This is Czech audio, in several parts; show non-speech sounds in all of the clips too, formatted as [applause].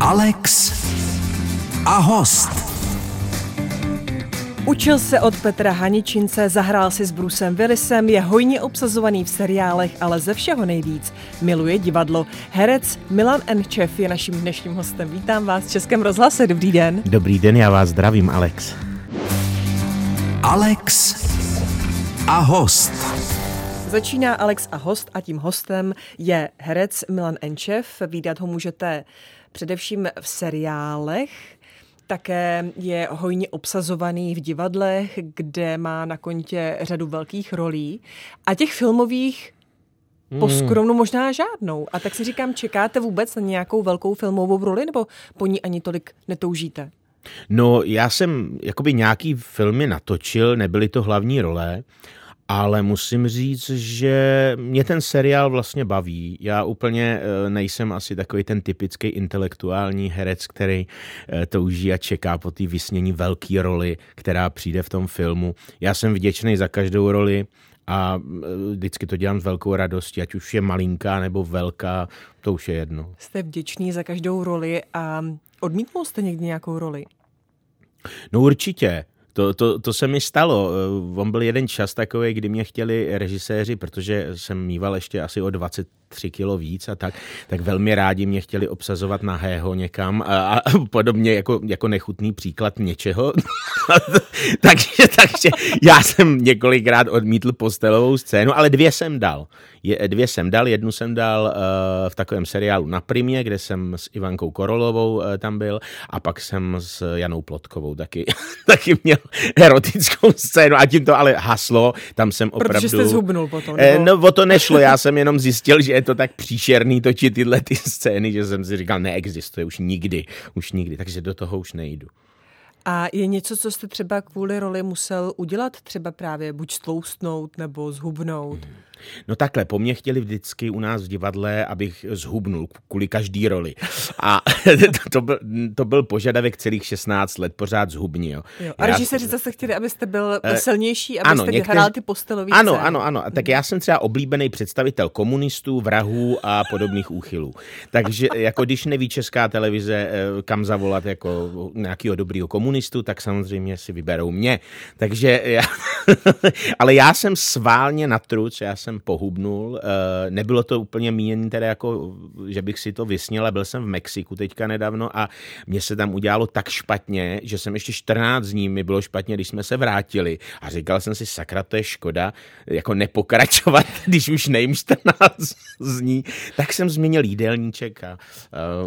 Alex a host. Učil se od Petra Haničince, zahrál si s Brusem Willisem, je hojně obsazovaný v seriálech, ale ze všeho nejvíc miluje divadlo. Herec Milan Enčev je naším dnešním hostem. Vítám vás v Českém rozhlase. Dobrý den. Dobrý den, já vás zdravím, Alex. Alex a host. Začíná Alex a host a tím hostem je herec Milan Enčev. Výdat ho můžete především v seriálech, také je hojně obsazovaný v divadlech, kde má na kontě řadu velkých rolí. A těch filmových po Hmm. skromnu možná žádnou. A tak si říkám, čekáte vůbec na nějakou velkou filmovou roli, nebo po ní ani tolik netoužíte? No, já jsem jakoby nějaký filmy natočil, nebyly to hlavní role, ale musím říct, že mě ten seriál vlastně baví. Já úplně eh, nejsem asi takový ten typický intelektuální herec, který eh, touží a čeká po té vysnění velké roli, která přijde v tom filmu. Já jsem vděčný za každou roli a eh, vždycky to dělám s velkou radostí, ať už je malinká nebo velká, to už je jedno. Jste vděčný za každou roli a odmítnul jste někdy nějakou roli? No určitě. To, to, to se mi stalo. Eh, On byl jeden čas takový, kdy mě chtěli režiséři, protože jsem mýval ještě asi o 23 kilo víc a tak, tak velmi rádi mě chtěli obsazovat nahého někam a, a podobně jako, jako nechutný příklad něčeho. [laughs] takže, takže já jsem několikrát odmítl postelovou scénu, ale dvě jsem dal. Je, dvě jsem dal, jednu jsem dal uh, v takovém seriálu na Primě, kde jsem s Ivankou Korolovou uh, tam byl a pak jsem s Janou Plotkovou taky, [laughs] taky měl [laughs] erotickou scénu a tím to ale haslo, tam jsem opravdu... Protože jste zhubnul potom. Eh, Nebo... No o to nešlo, já jsem jenom zjistil, že je to tak příšerný točit tyhle ty scény, že jsem si říkal, neexistuje už nikdy, už nikdy, takže do toho už nejdu. A je něco, co jste třeba kvůli roli musel udělat, třeba právě buď stloustnout nebo zhubnout? No takhle, po mně chtěli vždycky u nás v divadle, abych zhubnul kvůli každý roli. A [laughs] to byl, to byl požadavek celých 16 let, pořád zhubni. Jo. Jo. A režiséři zase chtěli, abyste byl Eh, silnější, abyste ano, někteří- hrál ty postelové Ano, ano, ano. A tak já jsem třeba oblíbený představitel komunistů, vrahů a podobných úchylů. Takže jako když neví česká televize, eh, kam zavolat jako nějakého dobrýho komunistu, tak samozřejmě si vyberou mě. Takže já, [laughs] ale já jsem sválně na truc, já jsem pohubnul. Eh, Nebylo to úplně mínění teda jako, že bych si to vysněl, byl jsem v Mexiku teďka nedávno a mně se tam udělalo tak špatně, že jsem ještě 14 dní mi bylo špatně, když jsme se vrátili a říkal jsem si, sakra, to je škoda, jako nepokračovat, [laughs] když už nejím 14 dní, tak jsem změnil jídelníček a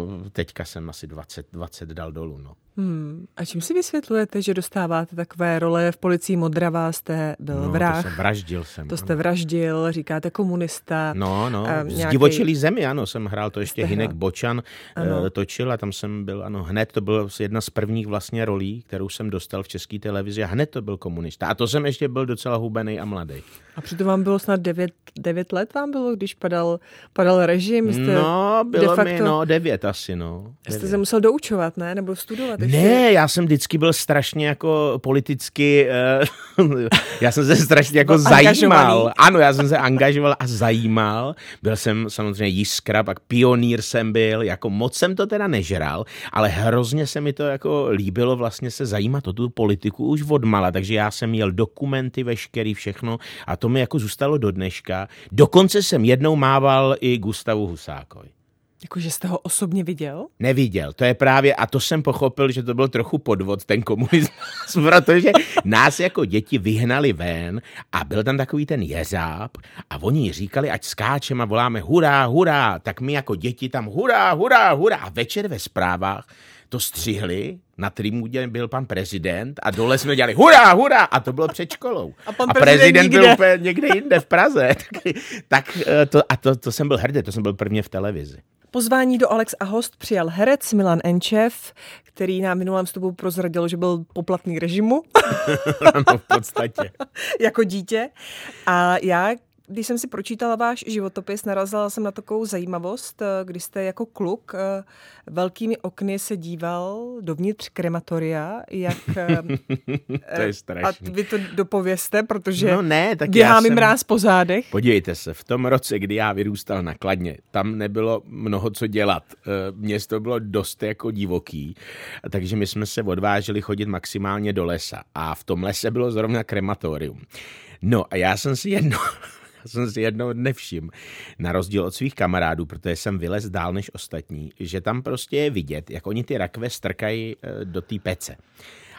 uh, teďka jsem asi 20, 20 dal dolů, no. Hmm. A čím si vysvětlujete, že dostáváte takové role v policii Modrava, jste byl no vrah, to jsem vraždil jsem. to ano. jste vraždil, říkáte komunista. No, no, nějaký- zdivočilý zemi, ano, jsem hrál, to ještě Jste Hinek hrál. Bočan Ano. ano. točil a tam jsem byl, ano, hned to byla jedna z prvních vlastně rolí, kterou jsem dostal v české televizi a hned to byl komunista. A to jsem ještě byl docela hubený a mladý. A přitom vám bylo snad 9, 9 let vám bylo, když padal, padal režim, jste No, de bylo facto, mi, no, devět asi, no. jste se musel doučovat, ne? Nebo studovat ještě? Ne, já jsem vždycky byl strašně jako politicky, uh, [laughs] já jsem se strašně jako zajímal. Ano, já jsem se angažoval a zajímal. Byl jsem samozřejmě jiskra, pak pionýr jsem byl, jako moc jsem to teda nežral, ale hrozně se mi to jako líbilo vlastně se zajímat o tu politiku už od mala, takže já jsem měl dokumenty veškerý, všechno a to mi jako zůstalo do dneška. Dokonce jsem jednou mával i Gustavu Husákovi. Jako, že jste ho osobně viděl? Neviděl, to je právě, a to jsem pochopil, že to byl trochu podvod, ten komunismus, [laughs] protože nás jako děti vyhnali ven a byl tam takový ten jeřáb a oni říkali, ať skáčeme a voláme hurá, hurá, tak my jako děti tam hurá, hurá, hurá a večer ve zprávách to střihli, na Trimudě byl pan prezident a dole jsme dělali hurá, hurá a to bylo před školou. A pan a prezident prezident byl úplně někde jinde v Praze. [laughs] tak, tak eh, to, a to, to jsem byl hrdý, to jsem byl prvně v televizi. Pozvání do Alex a host přijal herec Milan Enčev, který nám minulém vstupu prozradil, že byl poplatný režimu [laughs] ano, v podstatě. [laughs] jako dítě. A já když jsem si pročítala váš životopis, narazila jsem na takovou zajímavost, eh, kdy jste jako kluk eh, velkými okny se díval dovnitř krematoria, jak... [laughs] eh, to je A strašný. vy to dopověste, protože No ne, tak běhá já mi jsem... mráz po zádech. Podívejte se, v tom roce, kdy já vyrůstal na Kladně, tam nebylo mnoho co dělat. Město bylo dost jako divoký, takže my jsme se odvážili chodit maximálně do lesa. A v tom lese bylo zrovna krematorium. No a já jsem si jednou, [laughs] já jsem si jednou nevšiml, na rozdíl od svých kamarádů, protože jsem vylez dál než ostatní, že tam prostě je vidět, jak oni ty rakve strkají eh, do té pece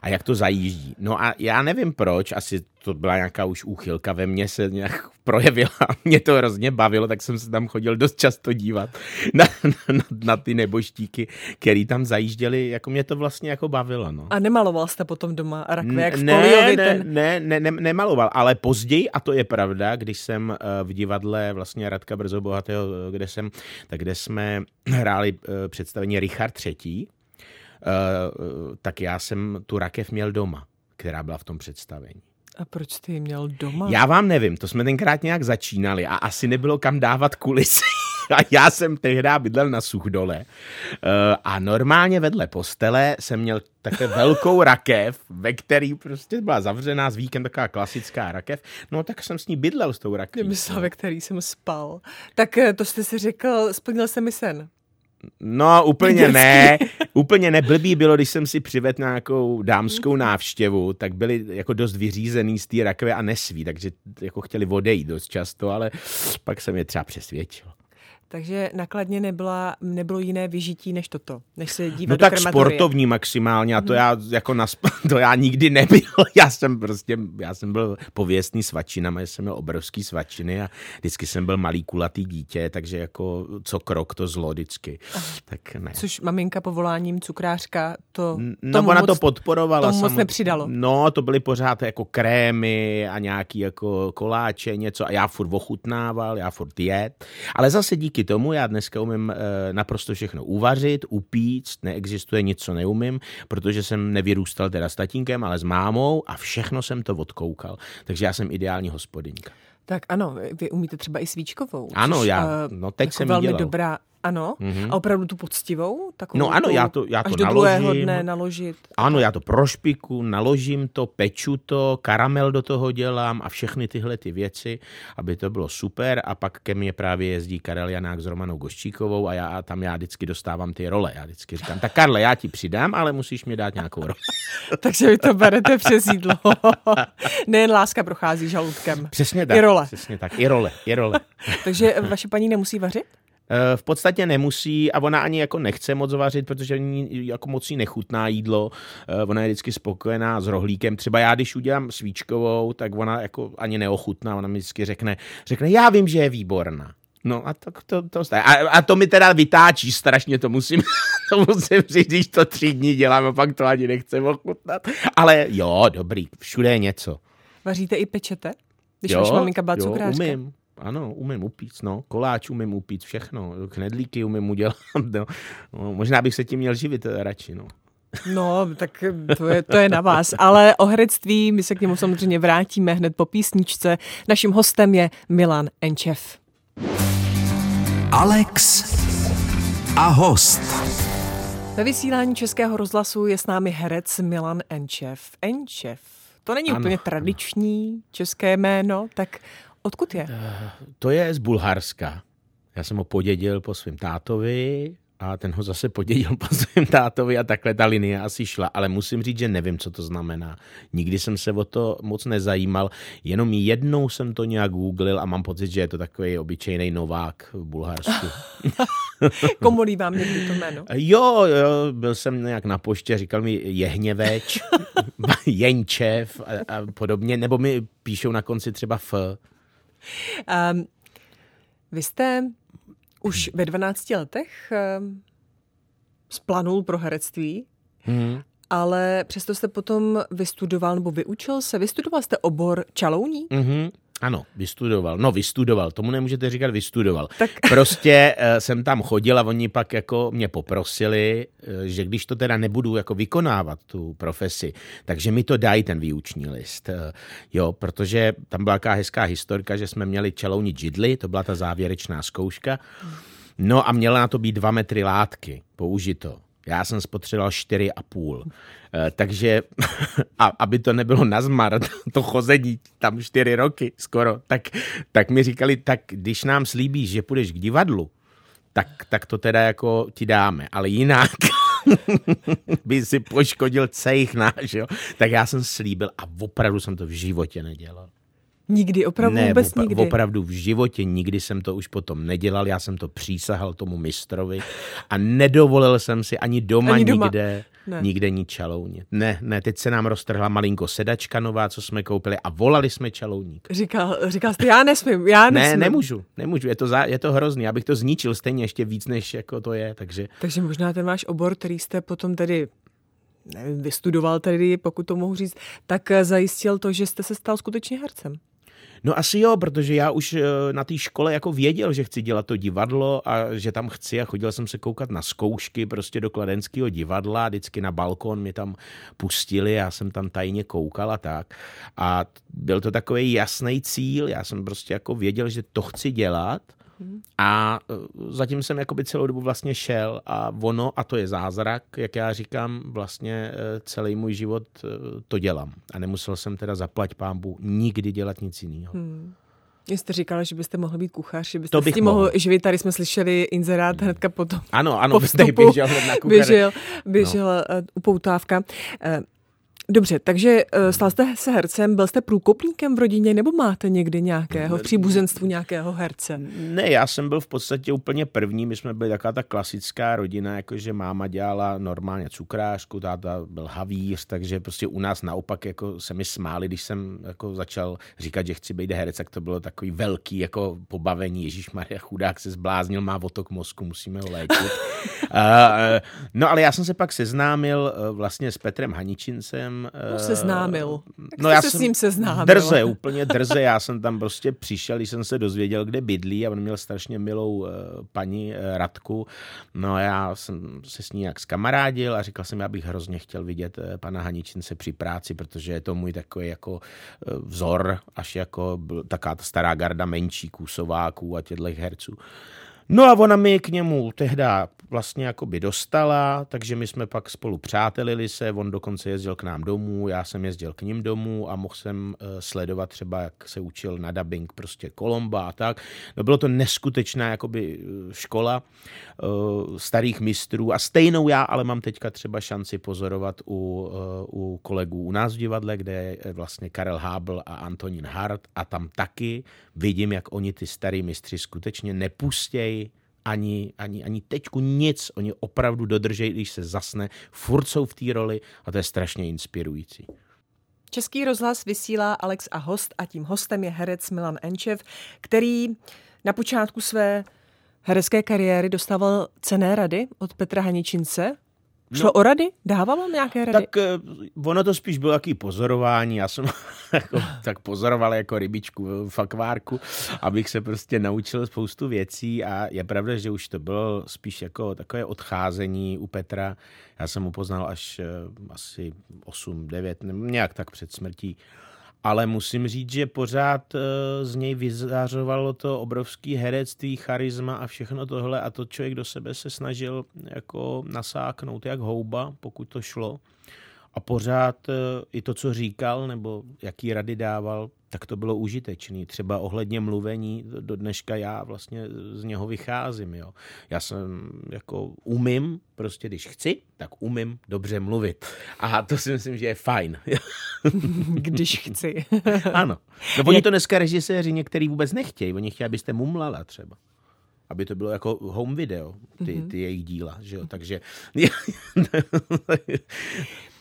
a jak to zajíždí. No a já nevím proč, asi to byla nějaká už úchylka ve mně se nějak projevila, mě to hrozně bavilo, tak jsem se tam chodil dost často dívat na, na, na ty neboštíky, který tam zajížděli, jako mě to vlastně jako bavilo, no. A nemaloval jste potom doma rakve, jak ne, ne, ten... ne, ne, ne, nemaloval, ale později, a to je pravda, když jsem eh, v divadle vlastně Radka Brzo Bohatého, eh, kde jsem, tak kde jsme hráli eh, představení Richard III, tak já jsem tu rakev měl doma, která byla v tom představení. A proč jste ji měl doma? Já vám nevím, to jsme tenkrát nějak začínali a asi nebylo kam dávat kulisy. [laughs] A já jsem tehdy bydlel na Suchdole eh, a normálně vedle postele jsem měl takhle velkou [laughs] rakev, ve který prostě byla zavřená s víkem taková klasická rakev. No tak jsem s ní bydlel s tou rakví. Myslel, ve který jsem spal. Tak eh, to jste si řekl, splnil se mi sen. No, úplně Dětský. ne. Úplně neblbý bylo, když jsem si přivedl nějakou dámskou návštěvu, tak byli jako dost vyřízený z té rakve a nesví, takže jako chtěli odejít dost často, ale pak jsem je třeba přesvědčil. Takže nakladně nebyla, nebylo jiné vyžití než toto, než se dívat No do tak krematoria. sportovní maximálně a to já jako na, [laughs] to já nikdy nebyl. [laughs] Já jsem prostě, já jsem byl pověstný svačinama, já jsem měl obrovský svačiny a vždycky jsem byl malý kulatý dítě, takže jako co krok to zlo vždycky. Tak ne. Což maminka povoláním cukrářka, to No, ona moc, to podporovala. tomu moc nepřidalo. No, to byly pořád jako krémy a nějaký jako koláče, něco a já furt ochutnával, já furt jet. Ale zase díky tomu já dneska umím e, naprosto všechno uvařit, upíct, neexistuje nic, co neumím, protože jsem nevyrůstal teda s tatínkem, ale s mámou a všechno jsem to odkoukal. Takže já jsem ideální hospodyňka. Tak ano, vy umíte třeba i svíčkovou. Ano, což, já- eh, no, teď jako jsem velmi dělal. dobrá, ano. Mhm. A opravdu tu poctivou? Takovou No ano, já to- já až to do druhého naložím. dne naložit. Ano, já to prošpiku, naložím to, peču to, karamel do toho dělám a všechny tyhle ty věci, aby to bylo super a pak ke mně právě jezdí Karel Janák s Romanou Goščíkovou a já a tam já vždycky dostávám ty role. Já vždycky říkám, tak Karle, já ti přidám, ale musíš mi dát nějakou roli. [laughs] Takže vy to berete přes jídlo. [laughs] Nejen láska prochází žaludkem. Přesně tak. I role. Přesně tak, i role, i role. [laughs] Takže vaše paní nemusí vařit? Eh, V podstatě nemusí a ona ani jako nechce moc vařit, protože ní jako moc jí nechutná jídlo. Eh, Ona je vždycky spokojená s rohlíkem. Třeba já, když udělám svíčkovou, tak ona jako ani neochutná. Ona mi vždycky řekne, řekne, já vím, že je výborná. No a to, to, to, a, a to mi teda vytáčí strašně, to musím, [laughs] to musím říct, když to tři dny dělám a pak to ani nechce ochutnat. Ale jo, dobrý, všude je něco. Vaříte i pečete? Když jo, vaše maminka byla jo, cukrářka? umím. Ano, umím upít, no. Koláč umím upít, všechno. Knedlíky umím udělat, [laughs] no. no. Možná bych se tím měl živit eh, radši, no. No, tak to je, to je na vás. Ale o herectví my se k němu samozřejmě vrátíme hned po písničce. Naším hostem je Milan Enčev. Alex a host. Ve vysílání Českého rozhlasu je s námi herec Milan Enčev. Enčev. To není Ano, úplně tradiční české jméno, tak odkud je? To je z Bulharska. Já jsem ho podědil po svém tátovi a ten ho zase podědil po svém tátovi a takhle ta linie asi šla. Ale musím říct, že nevím, co to znamená. Nikdy jsem se o to moc nezajímal. Jenom jednou jsem to nějak googlil a mám pocit, že je to takový obyčejný Novák v Bulharsku. [laughs] Komolí vám někdy to jméno? Jo, jo, byl jsem nějak na poště, říkal mi Jehněveč, [laughs] Jenčev a, a podobně, nebo mi píšou na konci třeba F. Um, vy jste už ve 12 letech um, splanul pro herectví, Hmm. ale přesto jste potom vystudoval nebo vyučil se, vystudoval jste obor čalouní? Mm-hmm. Ano, vystudoval. No, vystudoval, tomu nemůžete říkat vystudoval. Tak... [laughs] Prostě uh, jsem tam chodil a oni pak jako mě poprosili, uh, že když to teda nebudu jako vykonávat, tu profesi, takže mi to dají ten výuční list. Uh, jo, protože tam byla taková hezká historka, že jsme měli čelounit židli, to byla ta závěrečná zkouška. No a měla na to být dva metry látky použito. Já jsem spotřeboval čtyři a půl. Eh, takže, [laughs] a, aby to nebylo nazmar, [laughs] to chození tam čtyři roky skoro, tak, tak mi říkali, tak když nám slíbíš, že půjdeš k divadlu, tak, tak to teda jako ti dáme, ale jinak [laughs] by si poškodil cejch náš, jo? Tak já jsem slíbil a opravdu jsem to v životě nedělal. Nikdy, opravdu ne, vůbec opra- nikdy. opravdu v životě nikdy jsem to už potom nedělal, já jsem to přísahal tomu mistrovi a nedovolil jsem si ani doma, Ani doma. nikde, Ne. nikde nic čalounit. Ne, ne, teď se nám roztrhla malinko sedačka nová, co jsme koupili a volali jsme čalouník. Říkal, říkal jste, já nesmím, já nesmím. Ne, nemůžu, nemůžu, je to, za, je to hrozný, já bych to zničil stejně ještě víc, než jako to je, takže Takže možná ten váš obor, který jste potom tedy nevím, vystudoval tedy, pokud to mohu říct, tak zajistil to, že jste se stal skutečně hercem. No asi jo, protože já už eh, na té škole jako věděl, že chci dělat to divadlo a že tam chci a chodil jsem se koukat na zkoušky prostě do kladenského divadla, vždycky na balkon mi tam pustili, já jsem tam tajně koukal a tak. A byl to takový jasný cíl, já jsem prostě jako věděl, že to chci dělat a eh, zatím jsem jakoby celou dobu vlastně šel a ono, a to je zázrak, jak já říkám, vlastně eh, celý můj život eh, to dělám. A nemusel jsem teda zaplať pámbu nikdy dělat nic jiného. Hmm. Jste říkal, že byste mohl být kuchař, že byste To bych mohl mohl. živit. Tady jsme slyšeli inzerát hnedka potom. Ano, ano, po vstupu běžel na kuchaře. běžel, běžel no. upoutávka. Dobře, takže eh, stal jste se hercem, byl jste průkopníkem v rodině nebo máte někdy nějakého v příbuzenstvu nějakého herce? Ne, já jsem byl v podstatě úplně první, my jsme byli taková ta klasická rodina, jakože máma dělala normálně cukrářku, táta byl havíř, takže prostě u nás naopak jako se mi smáli, když jsem jako začal říkat, že chci být herec, tak to bylo takový velký jako pobavení, Ježíš Maria chudák se zbláznil, má otok mozku, musíme ho léčit. [laughs] uh, no ale já jsem se pak seznámil uh, vlastně s Petrem Haničincem. No, seznámil. Jak no, jste já se jsem s ním seznámil? Drze, úplně drze. Já jsem tam prostě přišel, když jsem se dozvěděl, kde bydlí a on měl strašně milou uh, paní uh, Radku. No a já jsem se s ní jak skamarádil a říkal jsem, já bych hrozně chtěl vidět pana Haničince při práci, protože je to můj takový jako vzor, až jako taká ta stará garda menší kůsováků a těchto herců. No a ona mi k němu tehda vlastně jakoby dostala, takže my jsme pak spolu přátelili se, on dokonce jezdil k nám domů, já jsem jezdil k ním domů a mohl jsem uh, sledovat třeba, jak se učil na dubbing prostě Kolomba a tak. No bylo to neskutečná jakoby eh, škola uh, starých mistrů a stejnou já ale mám teďka třeba šanci pozorovat u, u kolegů u nás v divadle, kde je vlastně Karel Hábl a Antonín Hart a tam taky vidím, jak oni ty starý mistři skutečně nepustějí ani, ani, ani teďku nic. Oni opravdu dodržejí, když se zasne. Furt jsou v té roli a to je strašně inspirující. Český rozhlas vysílá Alex a host a tím hostem je herec Milan Enčev, který na počátku své herecké kariéry dostával cené rady od Petra Haničince. Šlo no, o rady? Dával vám nějaké rady? Tak eh, ono to spíš bylo jaký pozorování. Já jsem [laughs] jako, tak pozoroval jako rybičku v akvárku, abych se prostě naučil spoustu věcí a je pravda, že už to bylo spíš jako takové odcházení u Petra. Já jsem ho poznal až eh, asi 8, 9, nějak tak před smrtí. Ale musím říct, že pořád uh, z něj vyzářovalo to obrovský herectví, charisma a všechno tohle a to člověk do sebe se snažil jako nasáknout jak houba, pokud to šlo. A pořád uh, i to, co říkal nebo jaký rady dával, tak to bylo užitečný. Třeba ohledně mluvení, do dneška já vlastně z něho vycházím. Jo. Já jsem jako umím, prostě když chci, tak umím dobře mluvit. A to si myslím, že je fajn. [laughs] když chci. [laughs] ano. No oni to dneska režiséři některý vůbec nechtějí. Oni chtějí, abyste mumlala třeba aby to bylo jako home video, ty, ty jejich díla, že jo, takže... [laughs]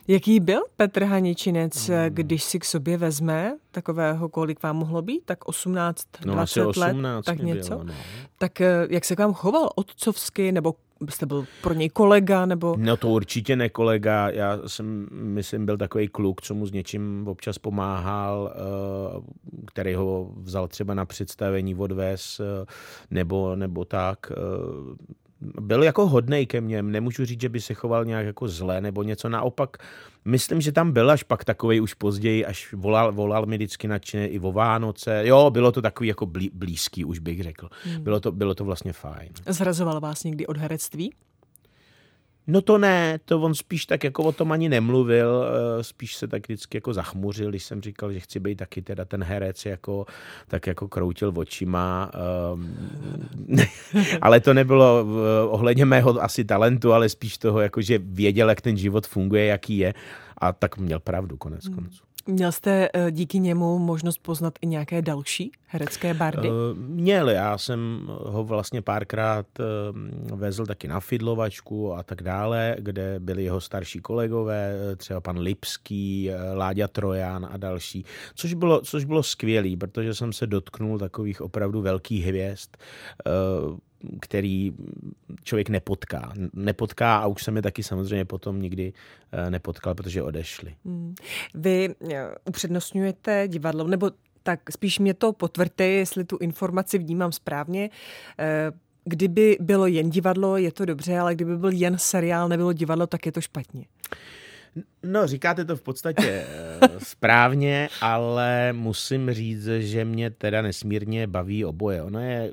Jaký byl Petr Haničinec, hmm. když si k sobě vezme takového, kolik vám mohlo být, tak 18, no, 20 let, 18 tak něco? Bylo, no. Tak eh, jak se k vám choval otcovsky, nebo jste byl pro něj kolega, nebo? No to určitě ne kolega, já jsem, myslím, byl takový kluk, co mu s něčím občas pomáhal, eh, který ho vzal třeba na představení odvez, eh, nebo, nebo tak byl jako hodnej ke mně. Nemůžu říct, že by se choval nějak jako zle nebo něco. Naopak, myslím, že tam byl až pak takový už později, až volal, volal mi vždycky nadšeně i o Vánoce. Jo, bylo to takový jako blí, blízký, už bych řekl. Hmm. Bylo, to, bylo to vlastně fajn. Zrazoval vás někdy od herectví? No to ne, to on spíš tak jako o tom ani nemluvil, eh, spíš se tak vždycky jako zachmuřil, když jsem říkal, že chci být taky teda ten herec, jako, tak jako kroutil očima. Um, [laughs] ale to nebylo eh, ohledně mého asi talentu, ale spíš toho, jako, že věděl, jak ten život funguje, jaký je a tak měl pravdu konec hmm. konců. Měl jste eh, díky němu možnost poznat i nějaké další herecké bardy? Uh, měl, já jsem ho vlastně párkrát uh, vezl taky na fidlovačku a tak dále, kde byli jeho starší kolegové, třeba pan Lipský, Láďa Trojan a další, což bylo, což bylo skvělé, protože jsem se dotknul takových opravdu velkých hvězd. Který člověk nepotká. Nepotká a už jsem je taky samozřejmě potom nikdy eh, nepotkal, protože odešli. Hmm. Vy eh, upřednostňujete divadlo, nebo tak spíš mě to potvrďte, jestli tu informaci vnímám správně. Eh, kdyby bylo jen divadlo, je to dobře, ale kdyby byl jen seriál, nebylo divadlo, tak je to špatně. No, říkáte to v podstatě eh, správně, ale musím říct, že mě teda nesmírně baví oboje. Ono je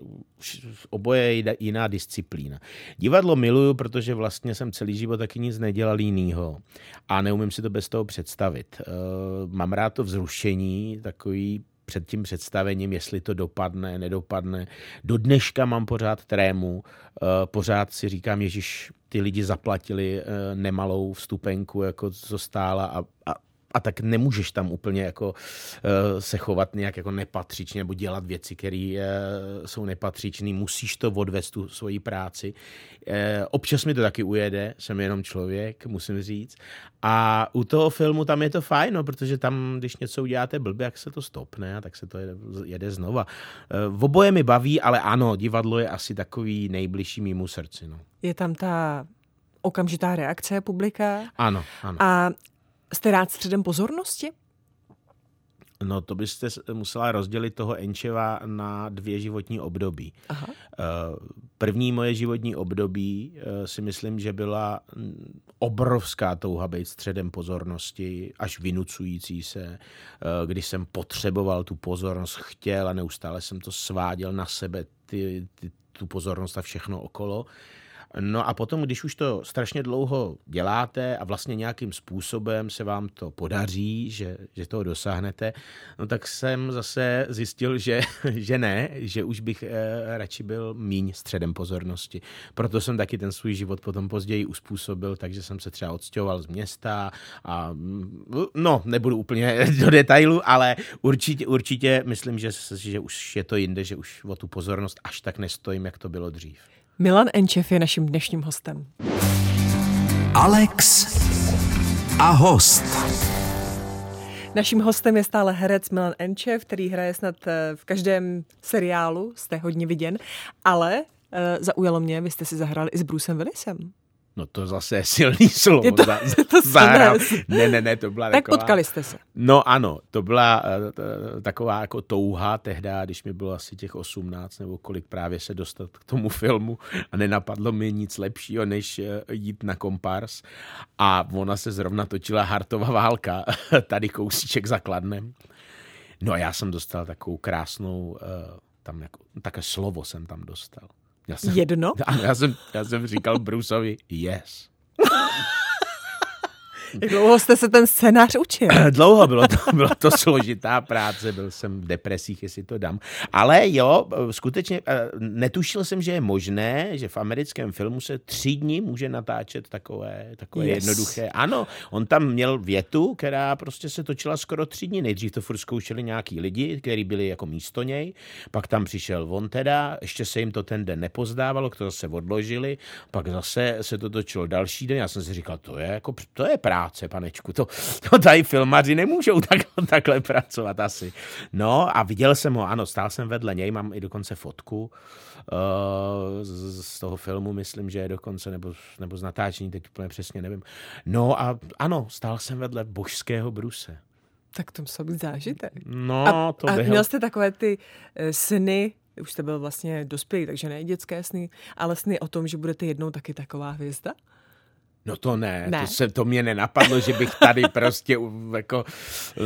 oboje je jiná disciplína. Divadlo miluju, protože vlastně jsem celý život taky nic nedělal jinýho a neumím si to bez toho představit. Eh, mám rád to vzrušení, takový před tím představením, jestli to dopadne, nedopadne. Do dneška mám pořád trému, eh, pořád si říkám, Ježíš, ty lidi zaplatili eh, nemalou vstupenku, jako co stála a, a a tak nemůžeš tam úplně jako uh, se chovat nějak jako nepatřičně nebo dělat věci, které uh, jsou nepatřičné. Musíš to odvést tu svoji práci. Uh, občas mi to taky ujede, jsem jenom člověk, musím říct. A u toho filmu tam je to fajn, no, protože tam, když něco uděláte blbě, jak se to stopne a tak se to jede, jede znova. V oboje mi baví, ale ano, divadlo je asi takový nejbližší mýmu srdci. No. Je tam ta okamžitá reakce publika. Ano, ano. A Jste rád středem pozornosti? No to byste musela rozdělit toho Enčeva na dvě životní období. Aha. Eh, první moje životní období eh, si myslím, že byla obrovská touha být středem pozornosti, až vynucující se, eh, když jsem potřeboval tu pozornost, chtěl a neustále jsem to sváděl na sebe, ty, ty, tu pozornost a všechno okolo. No a potom, když už to strašně dlouho děláte a vlastně nějakým způsobem se vám to podaří, že, že toho dosáhnete, no tak jsem zase zjistil, že, [laughs] že ne, že už bych eh, radši byl míň středem pozornosti. Proto jsem taky ten svůj život potom později uspůsobil, takže jsem se třeba odstěhoval z města a no, nebudu úplně [laughs] do detailu, ale určitě, určitě myslím, že, že už je to jinde, že už o tu pozornost až tak nestojím, jak to bylo dřív. Milan Enčev je naším dnešním hostem. Alex a host. Naším hostem je stále herec Milan Enčev, který hraje snad eh, v každém seriálu, jste hodně viděn, ale uh, zaujalo mě, vy jste si zahrali i s Brucem Willisem. No to zase je silný slovo. Je to, za, [laughs] to zahrál. Ne, ne, ne, to byla tak taková... potkali jste se. No ano, to byla uh, taková jako touha tehdy, když mi bylo asi těch 18 nebo kolik právě se dostat k tomu filmu a nenapadlo mi nic lepšího, než uh, jít na kompars. A ona se zrovna točila Hartova válka, [laughs] tady kousíček za Kladnem. No a já jsem dostal takovou krásnou, uh, tam jako, také slovo jsem tam dostal. Já jsem, Jedno? Já jsem, já jsem říkal Bruceovi yes. [laughs] Jak dlouho jste se ten scénář učil? Dlouho bylo to, [laughs] bylo to složitá práce, byl jsem v depresích, jestli to dám. Ale jo, skutečně eh, netušil jsem, že je možné, že v americkém filmu se tři dny může natáčet takové, takové yes. jednoduché. Ano, on tam měl větu, která prostě se točila skoro tři dny. Nejdřív to furt zkoušeli nějaký lidi, kteří byli jako místo něj, pak tam přišel on teda, ještě se jim to ten den nepozdávalo, to zase odložili, pak zase se to točilo další den. Já jsem si říkal, to je jako, to je právě práce, panečku. To, to tady filmaři nemůžou [laughs] tak, takhle pracovat asi. No a viděl jsem ho, ano, stál jsem vedle něj, mám i dokonce fotku uh, z, z toho filmu, myslím, že je dokonce, nebo, nebo z natáčení, teď úplně přesně nevím. No a ano, stál jsem vedle božského bruse. Tak to musel být zážitek. No, a, to a měl jste takové ty uh, sny, už jste byl vlastně dospělý, takže ne dětské sny, ale sny o tom, že budete jednou taky taková hvězda? No to ne, Ne. To, se, to mě nenapadlo, že bych tady prostě jako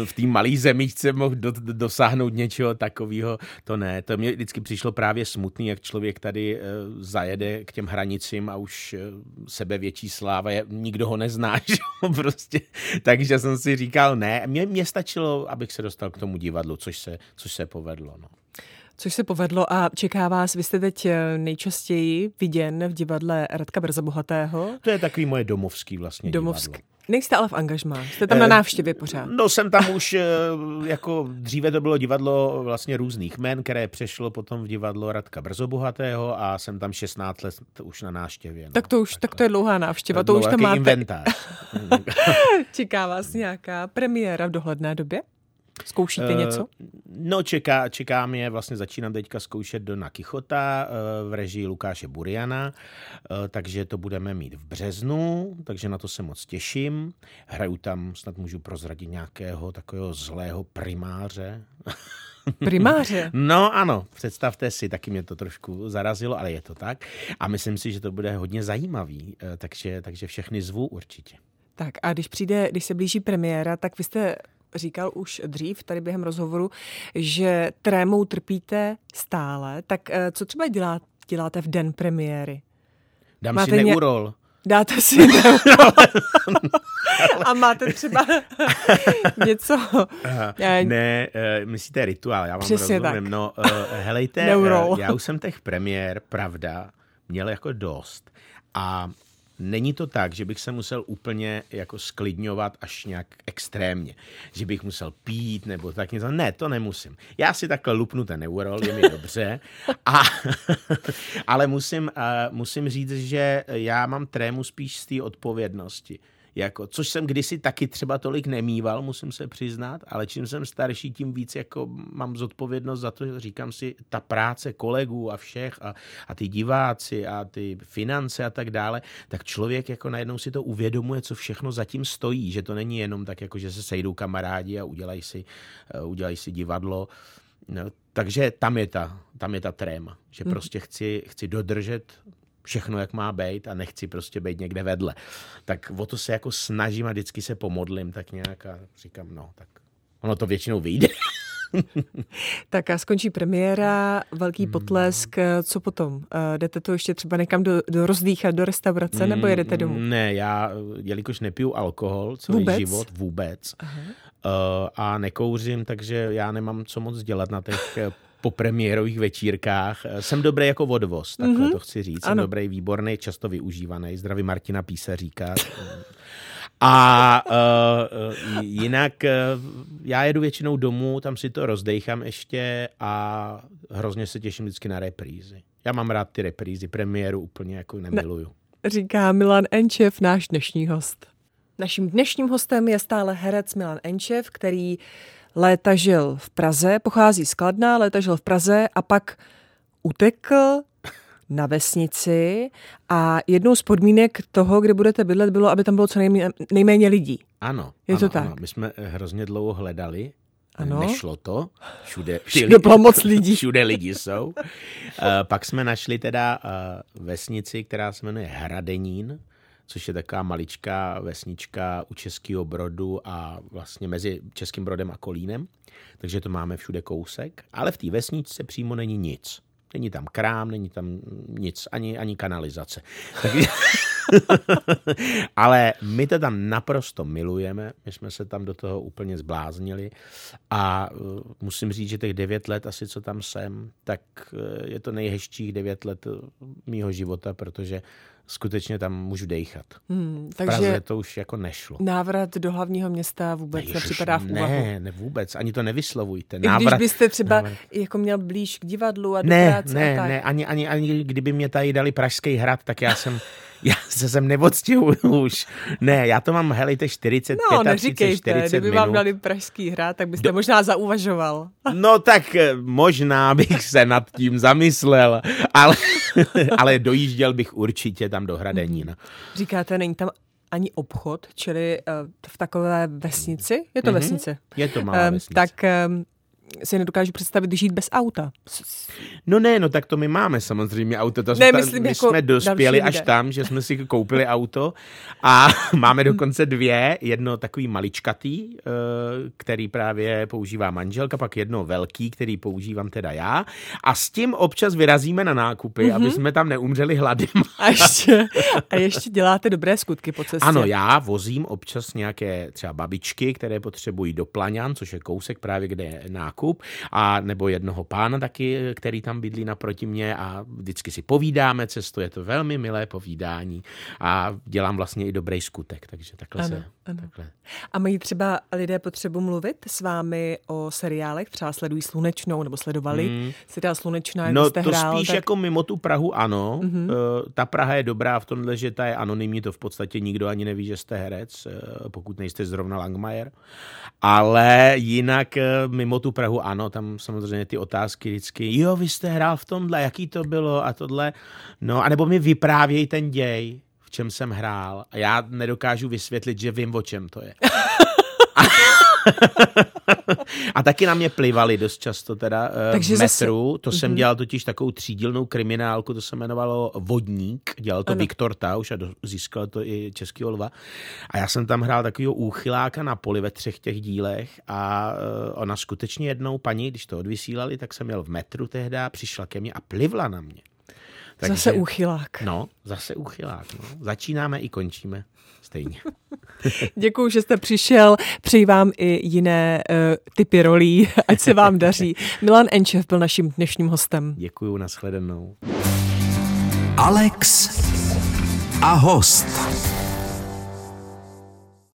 v té malé zemičce mohl do, dosáhnout něčeho takového. To ne, to mě vždycky přišlo právě smutný, jak člověk tady eh, zajede k těm hranicím a už eh, sebe větší sláva, je, nikdo ho nezná, [laughs] že prostě. Takže jsem si říkal, ne, mě, mě stačilo, abych se dostal k tomu divadlu, což se, což se povedlo. No. Což se povedlo a čeká vás, vy jste teď eh, nejčastěji viděn v divadle Radka Brzobohatého. To je takový moje domovský vlastně Domovsk. divadlo. Nejste ale v angažmá, jste tam na Eh, návštěvě pořád. No jsem tam už, eh, jako dříve to bylo divadlo vlastně různých men, které přešlo potom v divadlo Radka Brzobohatého a jsem tam 16 let už na návštěvě. No. Tak to už, tak to je dlouhá návštěva, to bylo už tam máte. inventář. [laughs] [laughs] Čeká vás nějaká premiéra v dohledné době? Zkoušíte něco? No čeká, čeká mě, vlastně začínám teďka zkoušet Dona Kichota eh, v režii Lukáše Buriana, eh, takže to budeme mít v březnu, takže na to se moc těším. Hraju tam, snad můžu prozradit nějakého takového zlého primáře, Primáře. [laughs] No ano, představte si, taky mě to trošku zarazilo, ale je to tak. A myslím si, že to bude hodně zajímavý, takže, takže všechny zvu určitě. Tak a když přijde, když se blíží premiéra, tak vy jste říkal už dřív tady během rozhovoru, že trémou trpíte stále. Tak eh, co třeba dělá, děláte v den premiéry? Dám Máte si ně- neurol. Dáte si neuro. A máte třeba [laughs] něco. eh, Ne, eh, myslíte rituál, já vám Přesně rozumím. tak. No, eh, helejte, Neurol. eh, já už jsem těch premiér, pravda, měl jako dost. A není to tak, že bych se musel úplně jako sklidňovat až nějak extrémně. Že bych musel pít nebo tak něco. Ne, to nemusím. Já si takhle lupnu ten neurol, je mi [laughs] dobře. A, [laughs] ale musím, eh, musím říct, že já mám trému spíš z té odpovědnosti. Jako, což jsem kdysi taky třeba tolik nemýval, musím se přiznat, ale čím jsem starší, tím víc jako mám zodpovědnost za to, že říkám si, ta práce kolegů a všech a, a ty diváci a ty finance a tak dále, tak člověk jako najednou si to uvědomuje, co všechno zatím stojí, že to není jenom tak, jako že se sejdou kamarádi a udělají si, eh, udělají si divadlo. No, takže tam je ta, tam je ta tréma, že prostě chci, chci dodržet všechno, jak má být a nechci prostě být někde vedle. Tak o to se jako snažím a vždycky se pomodlím tak nějak a říkám, no, tak ono to většinou vyjde. [laughs] Tak a skončí premiéra, velký potlesk, eh, co potom? Eh, Jdete to ještě třeba někam do, do rozdýchat, do restaurace, nebo jedete domů? Ne, já, jelikož nepiju alkohol celý Vůbec? život, vůbec, uh, a nekouřím, takže já nemám co moc dělat na těch eh, popremiérových večírkách. Eh, Jsem dobrý jako odvoz, takhle mm-hmm. to chci říct. Jsem Ano. dobrý, výborný, často využívaný. Zdraví Martina Písaříka. A uh, jinak uh, já jedu většinou domů, tam si to rozdejchám ještě a hrozně se těším vždycky na reprízy. Já mám rád ty reprízy, premiéru úplně jako nemiluju. Říká Milan Enčev, náš dnešní host. Naším dnešním hostem je stále herec Milan Enčev, který léta žil v Praze, pochází z Kladna, léta žil v Praze a pak utekl na vesnici a jednou z podmínek toho, kde budete bydlet, bylo, aby tam bylo co nejméně, nejméně lidí. Ano. Je to ano, tak? Ano. My jsme eh, hrozně dlouho hledali. Ano. Nešlo to. Všude, Všude bylo moc lidí. [laughs] Všude lidi jsou. Uh, pak jsme našli teda uh, vesnici, která se jmenuje Hradenín, což je taková maličká vesnička u Českého Brodu a vlastně mezi Českým Brodem a Kolínem. Takže to máme všude kousek. Ale v té vesničce přímo není nic. Není tam krám, není tam nic, ani, ani kanalizace. [laughs] Ale my to tam naprosto milujeme, my jsme se tam do toho úplně zbláznili a uh, musím říct, že těch devět let asi, co tam jsem, tak uh, je to nejhezčích devět let uh, mýho života, protože skutečně tam můžu dejchat. Hmm, V Praze takže to už jako nešlo. návrat do hlavního města vůbec Ježiš, nepřipadá v úvahu. Ne, ne vůbec, ani to nevyslovujte. I když Návrat, byste třeba návrat. jako měl blíž k divadlu a do ne, práce a ne, tak. ne, ani, ani, ani kdyby mě tady dali Pražský hrad, tak já jsem, Já se sem neodstěhuju už. Ne, já to mám, helejte, 40, No, 35, neříkejte, 40 kdyby minut. vám dali pražský hrát, tak byste Do- možná zauvažoval. [laughs] No tak eh, možná bych se nad tím zamyslel, ale, [laughs] ale dojížděl bych určitě tam do Hradenína. Říkáte, není tam ani obchod, čili uh, v takové vesnici? Je to Mhm. vesnice. Je to malá vesnice. tak si nedokážu představit žít bez auta. No ne, no tak to my máme samozřejmě auto. To Ne, jsme, myslím my jako jsme dospěli až lidé. tam, že jsme si koupili [laughs] auto a [laughs] máme dokonce dvě. Jedno takový maličkatý, eh, který právě používá manželka, pak jedno velký, který používám teda já. A s tím občas vyrazíme na nákupy, Mhm. mm-hmm. aby jsme tam neumřeli hladem. [laughs] A ještě, a ještě děláte dobré skutky po cestě. Ano, já vozím občas nějaké třeba babičky, které potřebují do Plaňan, což je kousek právě, kde je nákup, a nebo jednoho pána taky, který tam bydlí naproti mě a vždycky si povídáme cestu, je to velmi milé povídání a dělám vlastně i dobrý skutek, takže takhle Ano, se... ano. Takhle. A mají třeba lidé potřebu mluvit s vámi o seriálech? Třeba sledují Slunečnou, nebo sledovali Mm. seriál Slunečná, jak No jste to hrál, spíš tak... jako mimo tu Prahu ano. Mhm. Mm-hmm. Ta Praha je dobrá v tomhle, že ta je anonymní, to v podstatě nikdo ani neví, že jste herec, eh, pokud nejste zrovna Langmajer. Ale jinak eh, mimo tu Prahu ano, tam samozřejmě ty otázky vždycky, jo, vy jste hrál v tomhle, jaký to bylo a tohle. No, anebo mi vyprávěj ten děj, v čem jsem hrál. A já nedokážu vysvětlit, že vím, o čem to je. [laughs] A taky na mě plivali dost často teda Takže Takže v zase- metru. To jsem dělal totiž takovou třídílnou kriminálku, to se jmenovalo Vodník. Dělal to Ano. Viktor Tauš a získal to i Český lva. A já jsem tam hrál takového úchyláka na poli ve třech těch dílech a eh, ona skutečně jednou paní, když to odvysílali, tak jsem měl v metru tehdy, přišla ke mně a plivla na mě. Zase úchylák. No, zase úchylák. No. Začínáme i končíme stejně. [laughs] Děkuji, že jste přišel. Přeji vám i jiné uh, typy rolí, [laughs] ať se vám daří. Milan Enčev byl naším dnešním hostem. Děkuju, nashledanou. Alex a host.